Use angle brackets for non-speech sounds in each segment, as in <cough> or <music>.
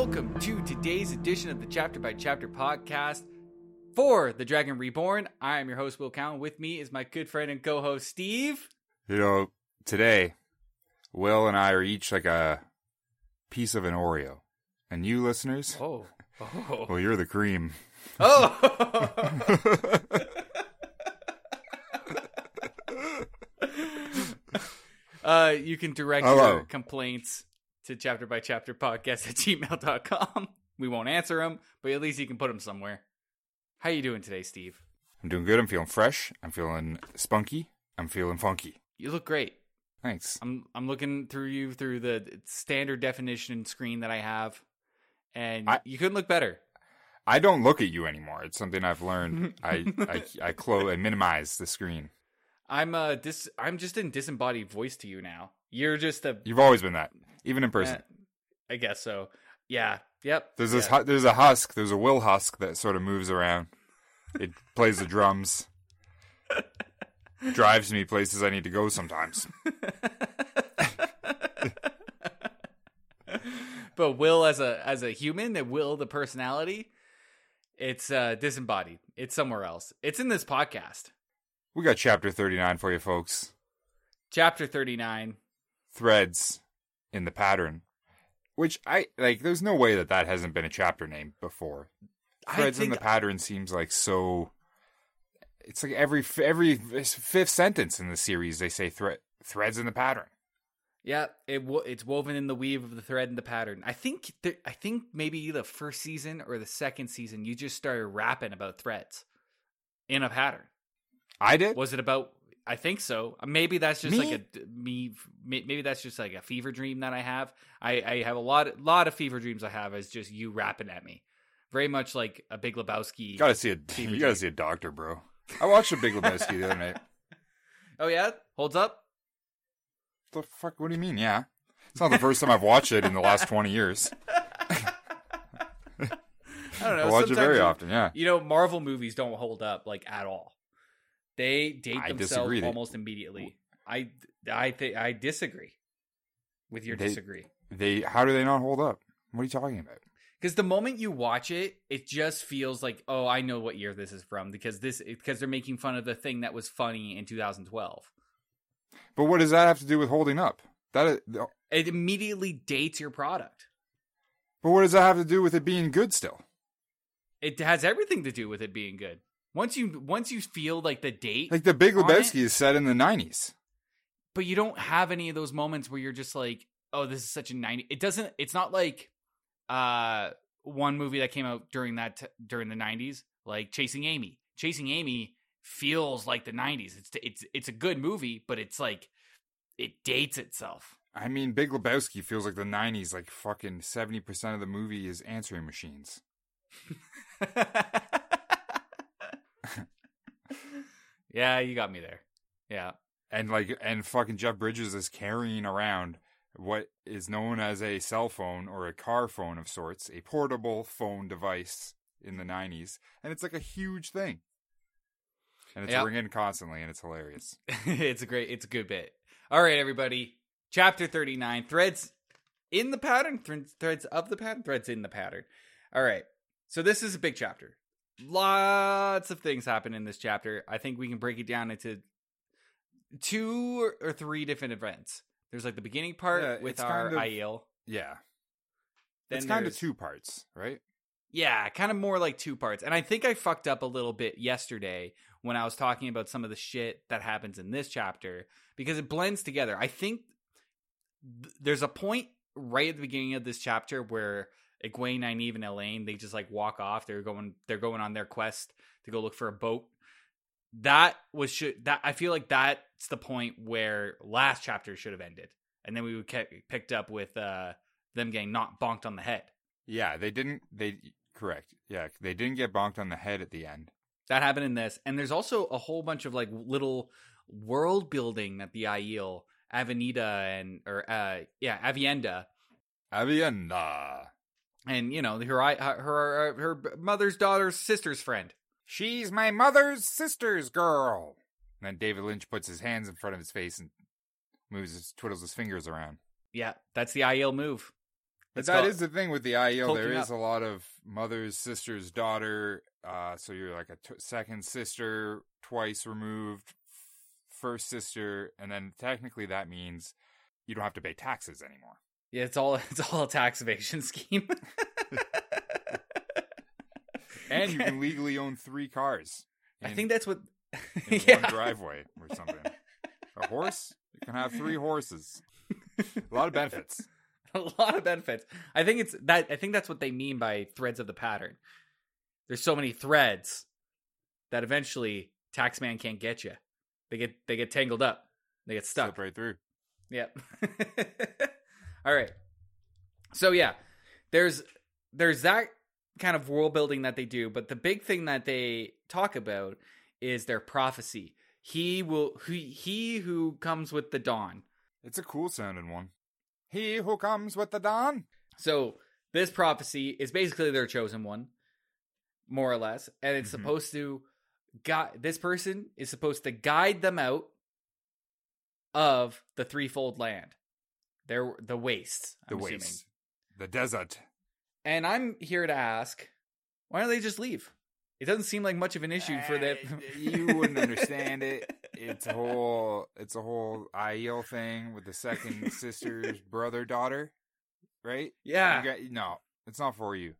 Hello, everybody, and welcome to today's edition of the Chapter by Chapter podcast for The Dragon Reborn. I am your host, Will Cowan. With me is my good friend and co host, Steve. You know, today, Will and I are each like a piece of an Oreo. And you listeners, Oh. Oh. well, you're the cream. Oh. <laughs> <laughs> uh, you can direct Hello. your complaints to chapter by chapter podcast at gmail.com. We won't answer them, but at least you can put them somewhere. How you doing today, Steve? I'm doing good. I'm feeling fresh. I'm feeling spunky. I'm feeling funky. You look great. Thanks. I'm I'm looking through you through the standard definition screen that I have, and I- you couldn't look better. I don't look at you anymore. It's something I've learned. <laughs> I I I close. I minimize the screen. I'm uh dis I'm just in disembodied voice to you now. You're just a You've always been that, even in person. Uh, I guess so. Yeah. Yep. There's this. yeah. hu- There's a husk. There's a Will husk that sort of moves around. It plays the drums. Drives me places I need to go sometimes. <laughs> but Will as a as a human, and Will the personality, it's uh disembodied. It's somewhere else. It's in this podcast. We got chapter 39 for you folks. Chapter 39. Threads in the pattern. Which I like there's no way that that hasn't been a chapter name before. Threads in the pattern seems like so it's like every every fifth sentence in the series they say thread threads in the pattern. Yeah, it it's woven in the weave of the thread and the pattern. I think th- I think maybe the first season or the second season you just started rapping about threads in a pattern. I did. Was it about? I think so. Maybe that's just Me? like a me. Maybe that's just like a fever dream that I have. I, I have a lot, lot of fever dreams. I have is just you rapping at me, very much like a Big Lebowski. You gotta see a <laughs> you gotta see a doctor, bro. I watched a Big Lebowski the other night. <laughs> Oh yeah, holds up. The fuck? What do you mean? Yeah, it's not the first time I've watched it in the last twenty years. <laughs> I don't know. I watch it very often. Yeah, You know, Marvel movies don't hold up like at all. They date I themselves. Almost immediately. I I think I disagree with your They- disagree. they. How do they not hold up? What are you talking about? Because the moment you watch it, it just feels like, oh, I know what year this is from because this because they're making fun of the thing that was funny in 2012. But what does that have to do with holding up? That is, It immediately dates your product. but what does that have to do with it being good still? It has everything to do with it being good. Once you once you feel like the date, Like the Big Lebowski it- is set in the nineties. but you don't have any of those moments where you're just like, oh, this is such a 90. It doesn't. It's not like uh one movie that came out during that t- during the 90s, like Chasing Amy. Chasing Amy feels like the 90s. It's it's it's a good movie, but it's like it dates itself. I mean, Big Lebowski feels like the nineties. Like fucking seventy percent of the movie is answering machines. <laughs> yeah, you got me there. Yeah. and like and fucking Jeff Bridges is carrying around what is known as a cell phone or a car phone of sorts, a portable phone device in the 90s, and it's like a huge thing. And it's Yep. ringing constantly and it's hilarious. <laughs> it's a great it's a good bit all right everybody chapter 39 threads in the pattern Threads- threads of the pattern threads in the pattern all right so this is a big chapter lots of things happen in this chapter i think we can break it down into two or- three different events there's like the beginning part Yeah, with our kind of- Aiel. Yeah. Then it's kind of two parts, right? Yeah, kind of more like two parts. And I think I fucked up a little bit yesterday when I was talking about some of the shit that happens in this chapter because it blends together. I think th- there's a point right at the beginning of this chapter where Egwene, Nynaeve, and Elayne they just like walk off. They're going they're going on their quest to go look for a boat. That was should that I feel like that's the point where last chapter should have ended, and then we would get picked up with uh them getting not bonked on the head. Yeah, they didn't they correct. Yeah, they didn't get bonked on the head at the end. That happened in this, and there's also a whole bunch of like little world building that the Aiel, Avenida, and or uh yeah, Aviendha, Aviendha. And you know her her her, her mother's daughter's sister's friend. She's my mother's sister's girl. And then David Lynch puts his hands in front of his face and moves his twiddles his fingers around. Yeah, that's the Aiel move. But It's that called- is the thing with the Aiel. There is up. a lot of mother's sister's daughter. Uh, so you're like a t- second sister, twice removed, f- first sister, and then technically that means you don't have to pay taxes anymore. Yeah, it's all <laughs> it's all a tax evasion <laughs> scheme. And you can <laughs> legally own three cars. I think that's what. in yeah. one driveway or something. A horse? You can have three horses. A lot of benefits. a lot of benefits. I think it's that. I think that's what they mean by threads of the pattern. There's so many threads that eventually taxman can't get you. They get they get tangled up. They get stuck. Slip right through. Yep. All right. So yeah, there's there's that kind of world building that they do, but the big thing that they talk about is their prophecy. He will he, he who comes with the dawn. It's a cool sounding one. He who comes with the dawn. So this prophecy is basically their chosen one, more or less, and it's Mhm. supposed to guide. This person is supposed to guide them out of the threefold land. They're the wastes. The I'm assuming. waste. The desert. And I'm here to ask, why don't they just leave? It doesn't seem like much of an issue for them. Uh, you wouldn't understand it. It's a whole it's a whole Aiel thing with the second <laughs> sister's brother daughter. Right? yeah. Got- no, it's not for you.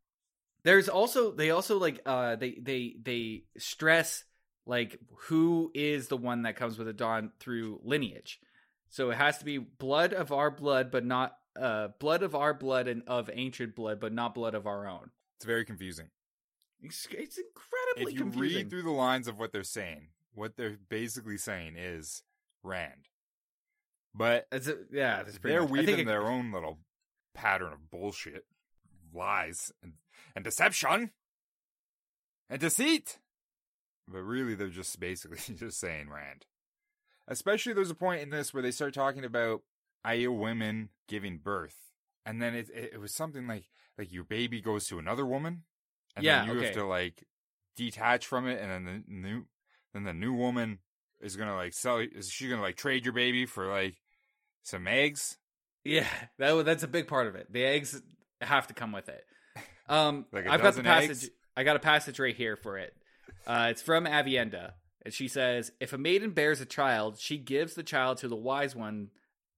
There's also they also like uh they they they stress like who is the one that comes with a dawn through lineage. So it has to be blood of our blood, but not uh blood of our blood and of ancient blood, but not blood of our own. It's very confusing. It's, it's incredibly if you confusing. read through the lines of what they're saying, what they're basically saying is Rand. But It's a, yeah, pretty they're much. Weaving it- their own little pattern of bullshit, lies, and, and deception, and deceit. But really, they're just basically <laughs> just saying Rand. Especially, there's a point in this where they start talking about Aiel women giving birth, and then it, it it was something like like your baby goes to another woman, and Yeah, then you okay. have to like detach from it, and then the new then the new woman is gonna like sell. Is she gonna like trade your baby for like some eggs? Yeah, that that's a big part of it. The eggs have to come with it. <laughs> Um, Like I've got the passage. eggs? I got a passage right here for it. Uh, it's from Aviendha, and she says, "If a maiden bears a child, she gives the child to the wise one,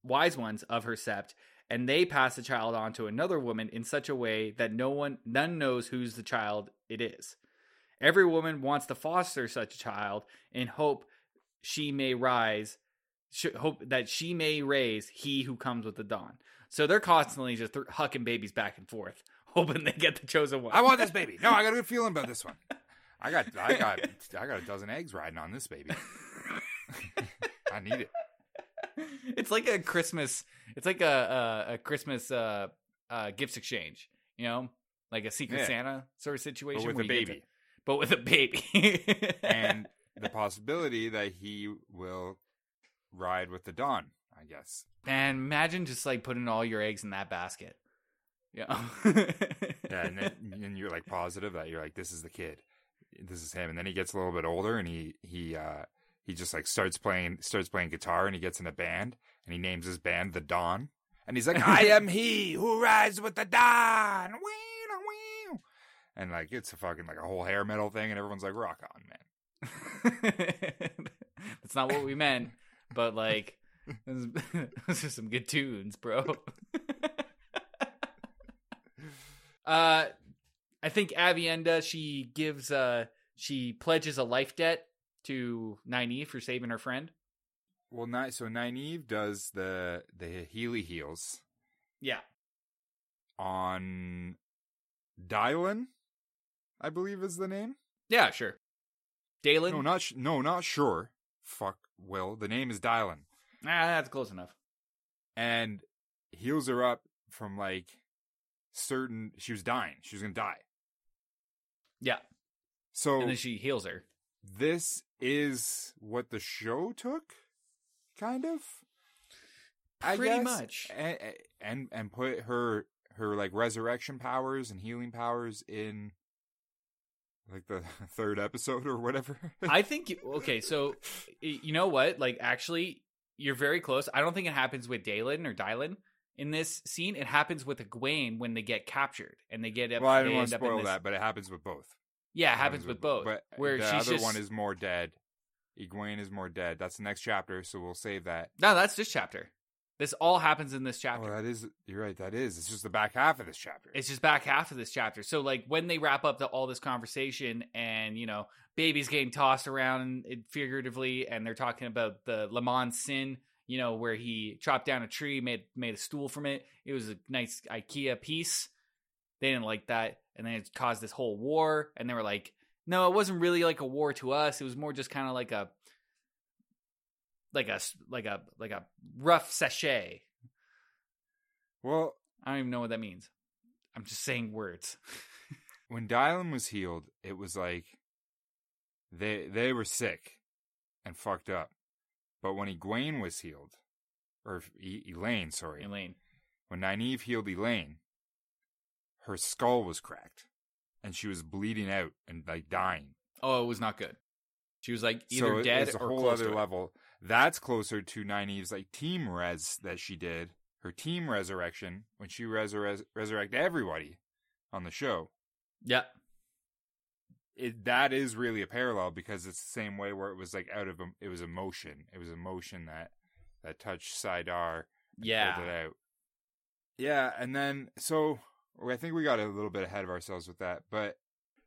wise ones of her sept, and they pass the child on to another woman in such a way that no one, none knows whose the child it is. Every woman wants to foster such a child in hope she may rise." sh- hope that she may raise he who comes with the dawn. So they're constantly just th- hucking babies back and forth, <laughs> hoping they get the chosen one. I want this baby. No, I got a good feeling about this one. <laughs> I got, I <laughs> got, I got a dozen eggs riding on this baby. <laughs> I need it. it's like a Christmas. It's like a a, a Christmas uh, uh, gifts exchange. You know, like a Secret Yeah. Santa sort of situation, But with a get to- baby, but with a baby, and <laughs> the possibility that he will ride with the dawn. I guess. and imagine just like putting all your eggs in that basket. Yeah. Yeah, and, then, and you're like positive that you're like, this is the kid, this is him, and then he gets a little bit older, and he he uh he just like starts playing starts playing guitar, and he gets in a band, and he names his band the Dawn, and he's like, <laughs> I am he who rides with the dawn, and like it's a fucking like a whole hair metal thing, and everyone's like, rock on, man. <laughs> That's not what we meant, but like, those are <laughs> some good tunes, bro. uh, I think Aviendha she gives uh she pledges a life debt to Nynaeve for saving her friend. Well, Ni- so Nynaeve does the the Healy heals Yeah, on Dylan, I believe is the name. yeah, sure. Dailin, No, not sh- no, not sure. Fuck, Will. The name is Dylan, ah, that's close enough. and heals her up from like certain. She was dying. She was gonna die. Yeah, So and then she heals her. this is what the show took, kind of. I Pretty guess, much. and, and and put her her like resurrection powers and healing powers in like the <laughs> third episode or whatever. I think okay. So you know what? Like, actually, you're very close. I don't think it happens with Dailin or Dylan. In this scene. It happens with Egwene when they get captured and they get up. Well, I didn't want to spoil this- that, but it happens with both. Yeah, it happens with both. But where the she's other just one is more dead. Egwene is more dead. That's the next chapter, so we'll save that. no, that's this chapter. This all happens in this oh, chapter. Oh, that is. You're right. That is. It's just the back half of this chapter. It's just back half of this chapter. So like when they wrap up the, all this conversation and you know baby's getting tossed around figuratively and they're talking about the Laman's sin, you know where he chopped down a tree, made made a stool from it. It was a nice IKEA piece. They didn't like that, and then it caused this whole war. And they were like, "No, it wasn't really like a war to us. It was more just kind of like a." Like a like a like a rough sachet. well, I don't even know what that means. I'm just saying words. <laughs> when Dylan was healed, it was like they they were sick and fucked up. But when Egwene was healed, or e- Elayne, sorry, Elayne. when Nynaeve healed Elayne, her skull was cracked, and she was bleeding out and like dying. Oh, it was not good. She was like either so dead it's a or whole close other level. That's closer to Nynaeve's like team res that she did. Her team resurrection when she resur- resurrected everybody on the show. Yeah, it that is really a parallel because it's the same way where it was like out of it was emotion. It was emotion that that touched saidar yeah. it out. Yeah, and then so I think we got a little bit ahead of ourselves with that, but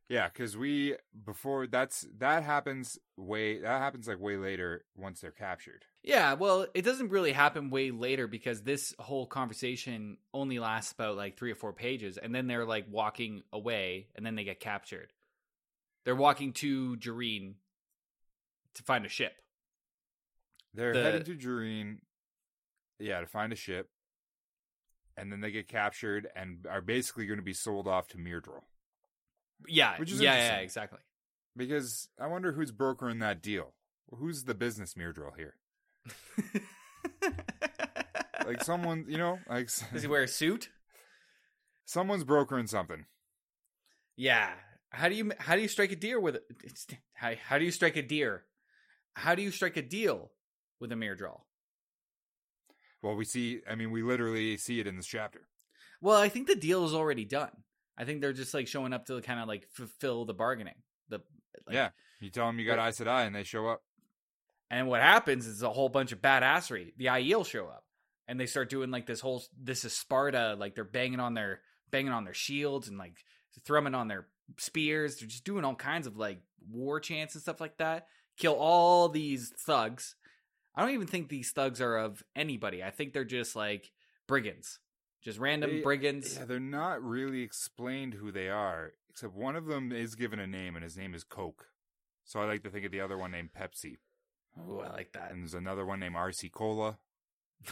yeah, because we before that's that happens way that happens like way later once they're captured. Yeah, well, it doesn't really happen way later because this whole conversation only lasts about like three or four pages, and then they're like walking away, and then they get captured. They're walking to Jurene to find a ship. They're The- heading to Jurene, yeah, to find a ship, and then they get captured and are basically going to be sold off to Myrddraal. Yeah, Which is yeah, yeah, exactly. Because I wonder who's brokering that deal. Who's the business Myrddraal here? <laughs> Like someone, you know, like Does he wear a suit? <laughs> someone's brokering something. Yeah. How do you how do you strike a deer with it's, <laughs> how how do you strike a deer? How do you strike a deal with a Myrddraal? Well, we see. I mean, we literally see it in this chapter. Well, I think the deal is already done. I think they're just like showing up to kind of like fulfill the bargaining. The like, yeah, you tell them you got Right. Aes Sedai, and they show up. And what happens is a whole bunch of badassery. The Aiel show up and they start doing like this whole this is Sparta, like they're banging on their banging on their shields and like thrumming on their spears. They're just doing all kinds of like war chants and stuff like that. Kill all these thugs. I don't even think these thugs are of anybody. I think they're just like brigands. Just random They- brigands. Yeah, they're not really explained who they are, except one of them is given a name, and his name is Coke. So I like to think of the other one named Pepsi, Oh, I like that. and there's another one named RC Cola.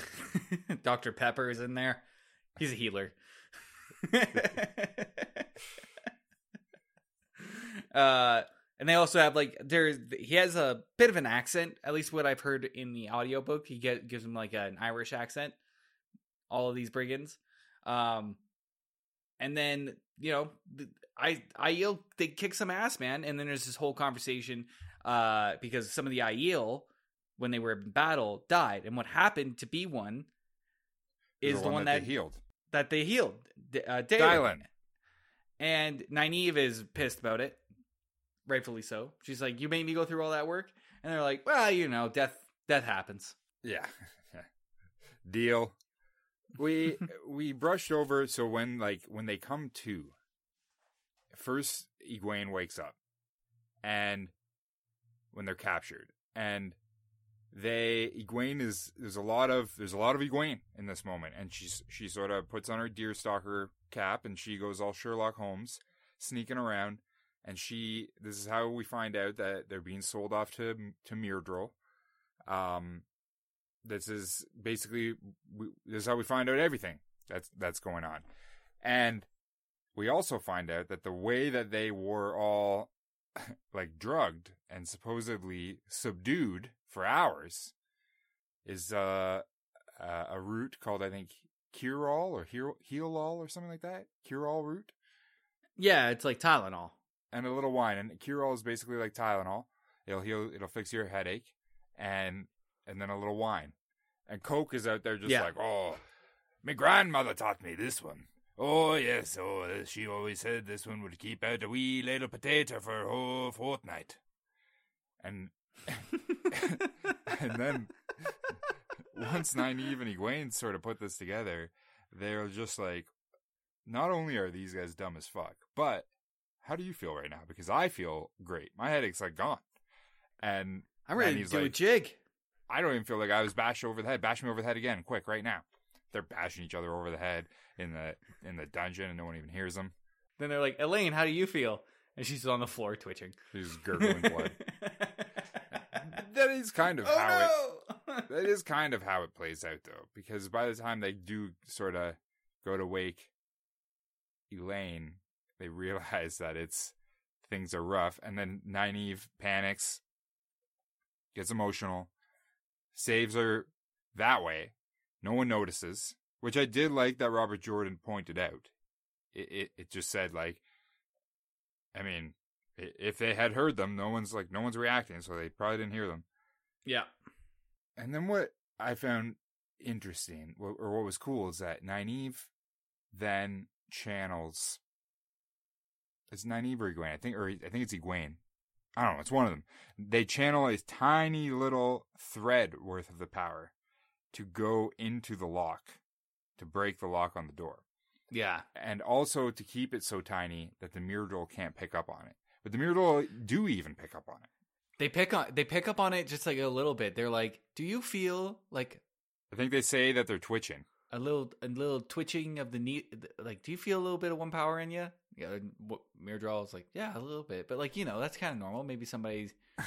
<laughs> Dr. Pepper is in there. He's a healer. <laughs> uh, and they also have like there's he has a bit of an accent, at least what I've heard in the audiobook. He get, gives him like an Irish accent. All of these brigands. Um, and then you know I Aiel they kick some ass, man. And then there's this whole conversation uh, because some of the Aiel when they were in battle died, and what happened to be one is the, one, that, they healed. that they healed, uh, Dylan. And Nynaeve is pissed about it, rightfully so. She's like, "You made me go through all that work," and they're like, "Well, you know, death death happens." Yeah. <laughs> Deal. We <laughs> we brushed over so when like when they come to first Egwene wakes up and when they're captured and they Egwene is there's a lot of there's a lot of Egwene in this moment and she's she sort of puts on her deerstalker cap and she goes all Sherlock Holmes sneaking around and she this is how we find out that they're being sold off to to Myrddraal um this is basically we, this is how we find out everything that's that's going on. And we also find out that the way that they were all <laughs> like drugged and supposedly subdued for hours is uh, uh a root called i think curol or Heal- healol or something like that? Curol root? Yeah, it's like Tylenol. And a little wine. And Curol is basically like Tylenol. It'll heal. It'll fix your headache, and and then a little wine. And Coke is out there just Yeah. like, oh, My grandmother taught me this one. Oh, yes, oh, uh, she always said this one would keep out a wee little potato for a whole fortnight. And <laughs> and then once Nynaeve and Egwene sort of put this together, they're just like, not only are these guys dumb as fuck, but how do you feel right now? Because I feel great. My headache's like gone. And I'm ready to do a jig. I don't even feel like I was bashed over the head. Bash me over the head again, quick, right now. They're bashing each other over the head in the in the dungeon, and no one even hears them. Then they're like, Elayne, how do you feel? And she's on the floor twitching. She's gurgling blood. <laughs> that is kind of oh, how it. oh <laughs> That is kind of how it plays out, though, because by the time they do sort of go to wake Elayne, they realize <laughs> that it's things are rough, and then Nynaeve panics, gets emotional, saves her that way. No one notices, which I did like that Robert Jordan pointed out. It it, it just said like, I mean, if they had heard them, no one's like no one's reacting, so they probably didn't hear them. Yeah. And then what I found interesting, or what was cool, is that Nynaeve then channels. It's Nynaeve or Egwene, I think, or I think it's Egwene. I don't know. It's one of them. They channel a tiny little thread worth of the power to go into the lock, to break the lock on the door, Yeah. and also to keep it so tiny that the Myrddraal can't pick up on it. But the Myrddraal do even pick up on it. They pick on they pick up on it just like a little bit. They're like, "Do you feel like I think they say that they're twitching. A little a little twitching of the knee? Like, do you feel a little bit of one power in you?" Yeah, Myrddraal is like, "Yeah, a little bit," but like you know, that's kind of normal. Maybe somebody's. <laughs>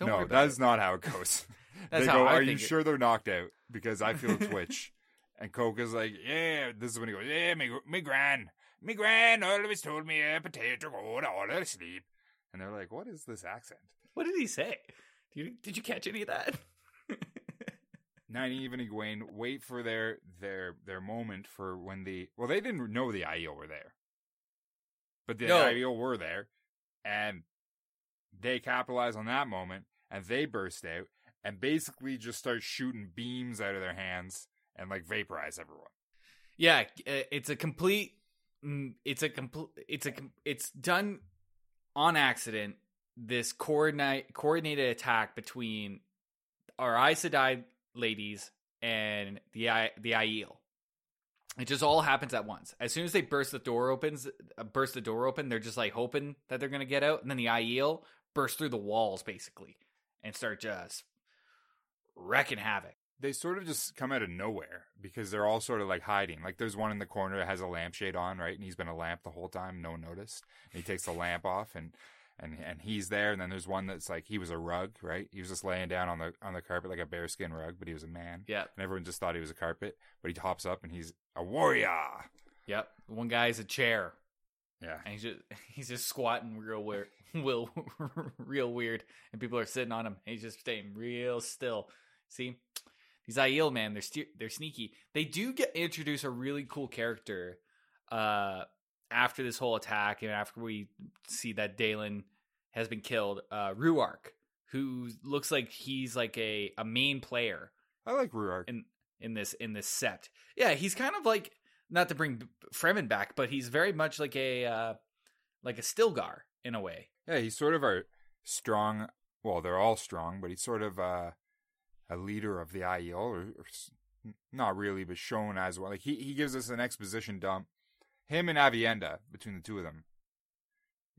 No, that's not how it goes. <laughs> That's they how go, I "Are you it- sure they're knocked out?" Because I feel a twitch. <laughs> and Coke is like, "Yeah." This is when he goes, "Yeah, me, me gran, me gran always told me a potato go to all to sleep." And they're like, "What is this accent?" What did he say? Did you, did you catch any of that? Nynaeve and Egwene wait for their their their moment for when the well they didn't know the Aiel were there, but the No. Aiel were there, and they capitalize on that moment and they burst out and basically just start shooting beams out of their hands and like vaporize everyone. yeah, uh, it's a complete. mm, It's a complete. It's a. It's done on accident. This coordinate coordinated attack between our Aes Sedai ladies and the the Aiel. It just all happens at once. As soon as they burst the door opens, uh, burst the door open, they're just like hoping that they're gonna get out, and then the Aiel burst through the walls basically and start just wrecking havoc. They sort of just come out of nowhere because they're all sort of like hiding. Like there's one in the corner that has a lampshade on, right? And he's been a lamp the whole time, no one noticed. And he takes the lamp off and and and he's there. And then there's one that's like he was a rug, right? He was just laying down on the on the carpet like a bearskin rug, but he was a man. Yeah, And everyone just thought he was a carpet, but he hops up and he's a warrior. yep. One guy's a chair. Yeah. and he's just <laughs> he's just squatting real weird, <laughs> will <laughs> real weird, and people are sitting on him. He's just staying real still. See, these Aiel man, they're ste- they're sneaky. They do get introduce a really cool character uh, after this whole attack, and after we see that Dailin has been killed. Uh, Rhuarc, who looks like he's like a a main player I like Rhuarc. in in this in this set. Yeah, he's kind of like not to bring Fremen back, but he's very much like a uh, like a Stilgar in a way. Yeah, he's sort of a strong. Well, they're all strong, but he's sort of uh, a leader of the Aiel, or, or not really, but shown as well. Like he he gives us an exposition dump. Him and Aviendha, between the two of them,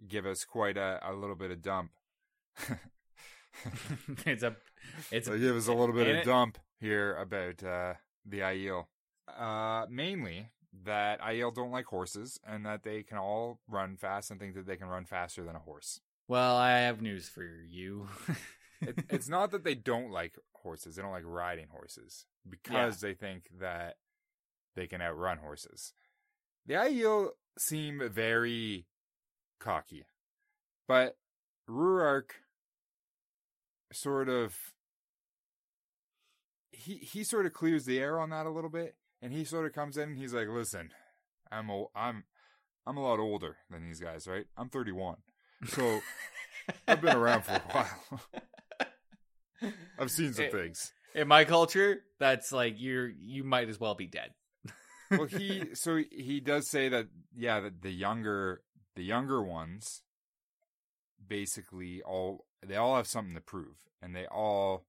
give us quite a, a little bit of dump. <laughs> it's a it's they give us a little bit of it- dump here about uh, the Aiel. Uh, mainly that Aiel don't like horses, and that they can all run fast and think that they can run faster than a horse. well. I have news for you. it, <laughs> it's not that they don't like horses; they don't like riding horses because they think that they can outrun horses. The Aiel seem very cocky, but Rhuarc sort of he he sort of clears the air on that a little bit, and he sort of comes in and he's like, "Listen, I'm a, I'm I'm a lot older than these guys, right? I'm 31, so <laughs> I've been around for a while." I've seen some Eh, things. in my culture, that's like you're you might as well be dead. Well, he so he does say that yeah, that the younger the younger ones basically all they all have something to prove, and they all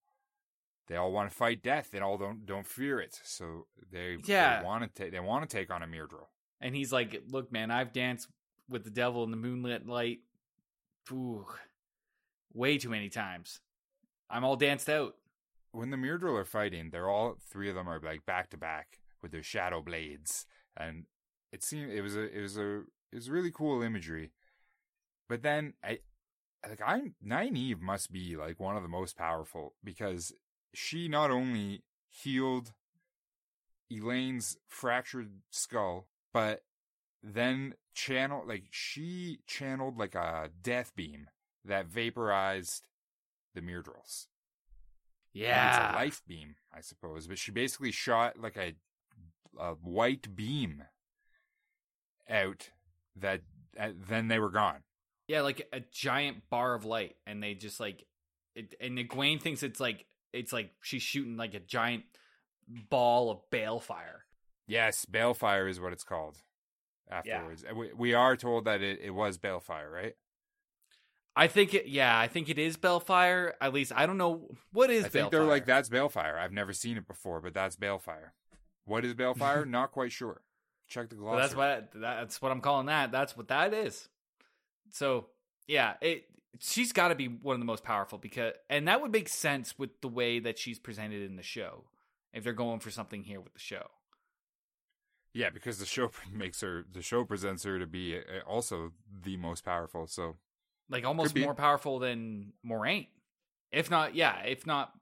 they all want to fight death. They all don't don't fear it, so they Yeah. want to take they want to take on a Myrddraal. and he's like, "Look, man, I've danced with the devil in the moonlit light, ooh, way too many times. I'm all danced out." when the Myrddraal are fighting, they're all three of them are like back to back with their shadow blades, and it seemed it was a it was a it was really cool imagery. But then I like I'm Nynaeve must be like one of the most powerful because she not only healed Elayne's fractured skull, but then channel like she channeled like a death beam that vaporized the Myrddraals. Yeah, It's a life beam, I suppose. But she basically shot like a a white beam out that uh, then they were gone. yeah, like a giant bar of light, and they just like, it, and Egwene thinks it's like it's like she's shooting like a giant ball of balefire. Yes, balefire is what it's called. Afterwards, And we, we are told that it, it was balefire, right? I think it, yeah, I think it is Balefire. At least I don't know what is I think Balefire. they're like that's balefire. I've never seen it before, but that's balefire. What is balefire? <laughs> Not quite sure. Check the But glossary. that's what that's what I'm calling that. That's what that is. So yeah, it she's got to be one of the most powerful because, and that would make sense with the way that she's presented in the show. If they're going for something here with the show, Yeah, because the show <laughs> makes her, the show presents her to be uh, also the most powerful. So like almost more powerful than Moiraine, if not, yeah, if not,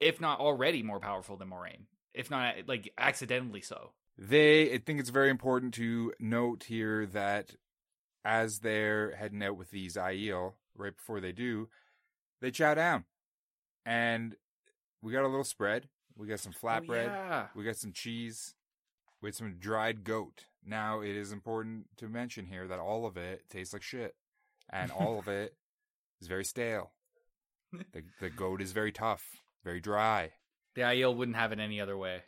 if not already more powerful than Moiraine, if not like accidentally so. They, I think it's very important to note here that as they're heading out with these Aiel, right before they do, they chow down. And we got a little spread. We got some oh, flatbread. Oh, yeah. We got some cheese with some dried goat. Now, it is important to mention here that all of it tastes like shit. And all of <laughs> it is very stale. The, the goat is very tough, very dry. The Aiel wouldn't have it any other way.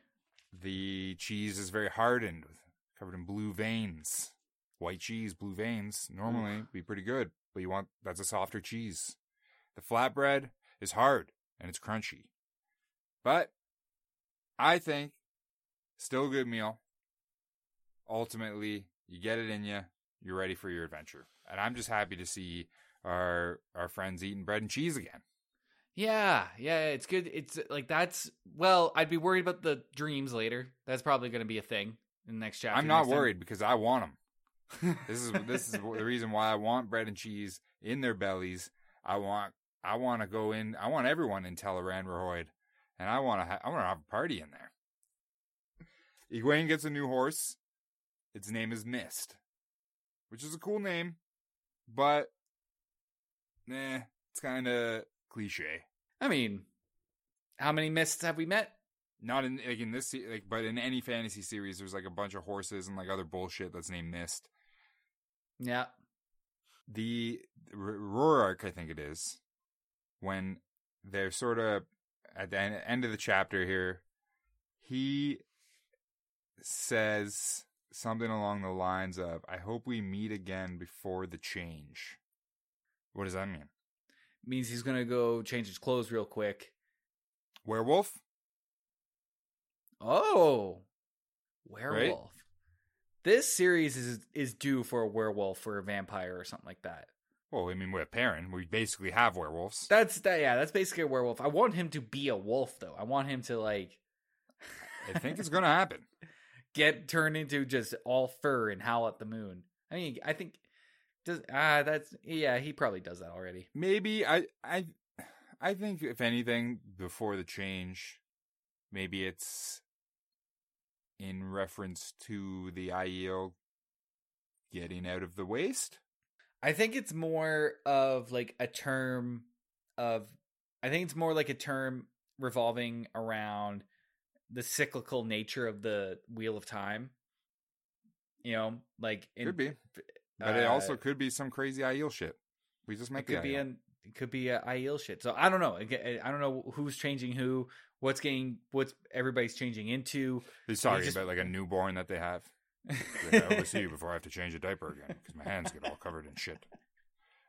The cheese is very hardened, covered in blue veins. White cheese, blue veins, normally be pretty good, but you want that's a softer cheese. The flatbread is hard and it's crunchy. But I think still a good meal. Ultimately, you get it in you, you're ready for your adventure. And I'm just happy to see our our friends eating bread and cheese again. Yeah, yeah, it's good. It's like that's well, I'd be worried about the dreams later. That's probably going to be a thing in the next chapter. I'm not next time. worried because I want them. <laughs> this is this is the reason why I want bread and cheese in their bellies. I want I want to go in. I want everyone in Tel'aran'rhiod, and I want to ha- I want to have a party in there. Egwene gets a new horse. Its name is Mist, which is a cool name, but nah, it's kind of cliche. I mean, how many mists have we met? Not in like in this like, but in any fantasy series, there's like a bunch of horses and like other bullshit that's named Mist. Yeah. the R- I think it is, when they're sort of at the en- end of the chapter here, he says something along the lines of, I hope we meet again before the change. What does that mean? Means he's to go change his clothes real quick. Werewolf? Oh. Werewolf. This series is is due for a werewolf or a vampire or something like that. Well, I mean, with Perrin, we basically have werewolves. That's that yeah, that's basically a werewolf. I want him to be a wolf though. I want him to like I think it's to happen. <laughs> get turned into just all fur and howl at the moon. I mean, I think does ah that's yeah, he probably does that already. Maybe I I I think if anything before the change, maybe it's in reference to the Aiel getting out of the waste. I think it's more of like a term of I think it's more like a term revolving around the cyclical nature of the wheel of time. You know, like in, but it uh, also could be some crazy Aiel shit. We just make it could be an it could be a Aiel shit. So I don't know. I don't know who's changing who, what's getting what's everybody's changing into. He's talking just- about like a newborn that they have. Like, I will see you before I have to change a diaper again because my hands get all covered in shit.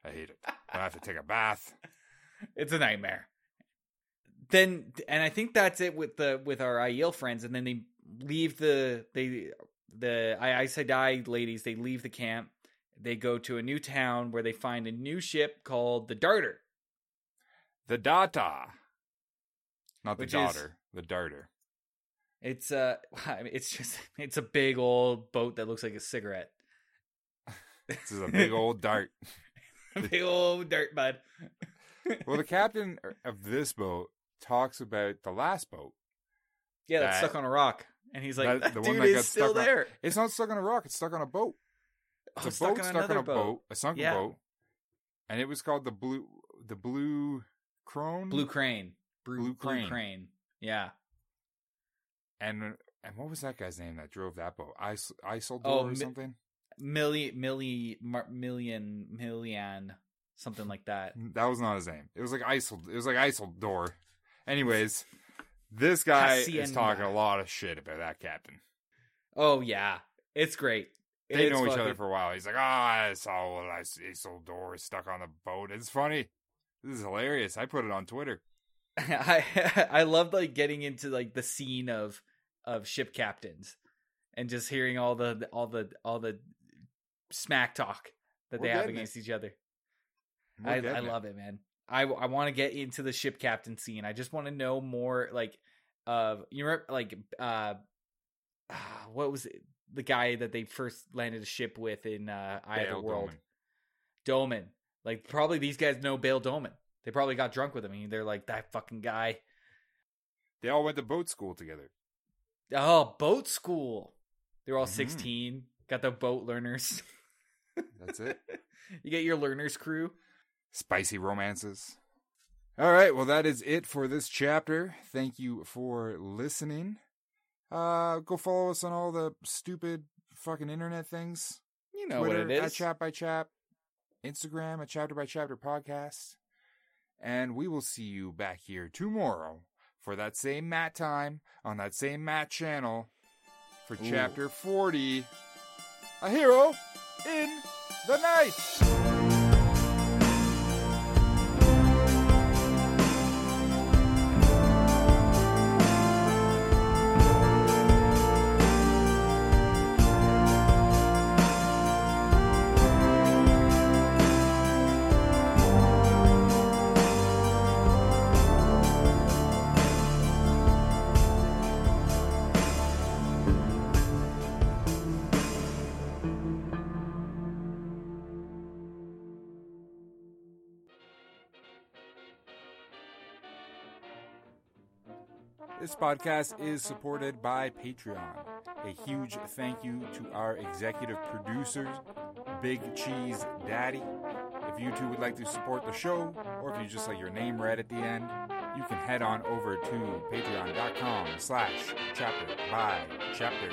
I hate it. I have to take a bath. <laughs> it's a nightmare. Then and I think that's it with the with our Aiel friends, and then they leave the they the Aes Sedai ladies. They leave the camp. They go to a new town where they find a new ship called the Darter. The data, not the Which is- daughter, the darter. It's uh, <laughs> I mean, it's just <laughs> it's a big old boat that looks like a cigarette. This is a big old dart. <laughs> big old dirt bud. Well, the captain of this boat talks about the last boat. Yeah, that's that- stuck on a rock, and he's like, that- that, the one that got still stuck on- there. It's not stuck on a rock; it's stuck on a boat. Oh, It's a oh, stuck boat stuck on a boat, a sunken Yeah. boat, and it was called the blue, the blue crone, Blue Crane. Blue, Blue Blue Crane. Crane. Yeah. and and what was that guy's name that drove that boat? Is, Isildur Oh, or mi- something? Millie, Millie, Mar- million, million, something like that. <laughs> That was not his name. It was like Isil. It was like Isildur. Anyways, this guy is talking a lot of shit about that captain. Oh yeah, it's great. They It's know each other for a while. He's like, "Ah, I saw what I is stuck on the boat." It's funny. This is hilarious. I put it on Twitter. <laughs> I <laughs> I love like getting into like the scene of of ship captains and just hearing all the all the all the smack talk that We're they have getting it. against each other. We're I, I it. love it, man. I I want to get into the ship captain scene. I just want to know more. Like, uh, you remember, like, uh, <sighs> what was it? The guy that they first landed a ship with in uh, Eye of the World? Domon. Domon. Like, probably these guys know Bayle Domon. They probably got drunk with him. and they're like that fucking guy. They all went to boat school together. Oh, boat school. They're all Mhm. sixteen. Got the boat learners. That's it. <laughs> you get your learners crew. Spicy romances. All right, well that is it for this chapter. Thank you for listening. Uh go follow us on all the stupid fucking internet things. You know Twitter what it at is. Chap by Chap, Instagram a Chapter by Chapter Podcast. And we will see you back here tomorrow for that same Matt time on that same Matt channel for Ooh. chapter 40 A Hero in the Night. This podcast is supported by Patreon. A huge thank you to our executive producers, Big Cheese Daddy. If you two would like to support the show, or if you just like your name read at the end, you can head on over to patreon.com slash chapter by chapter.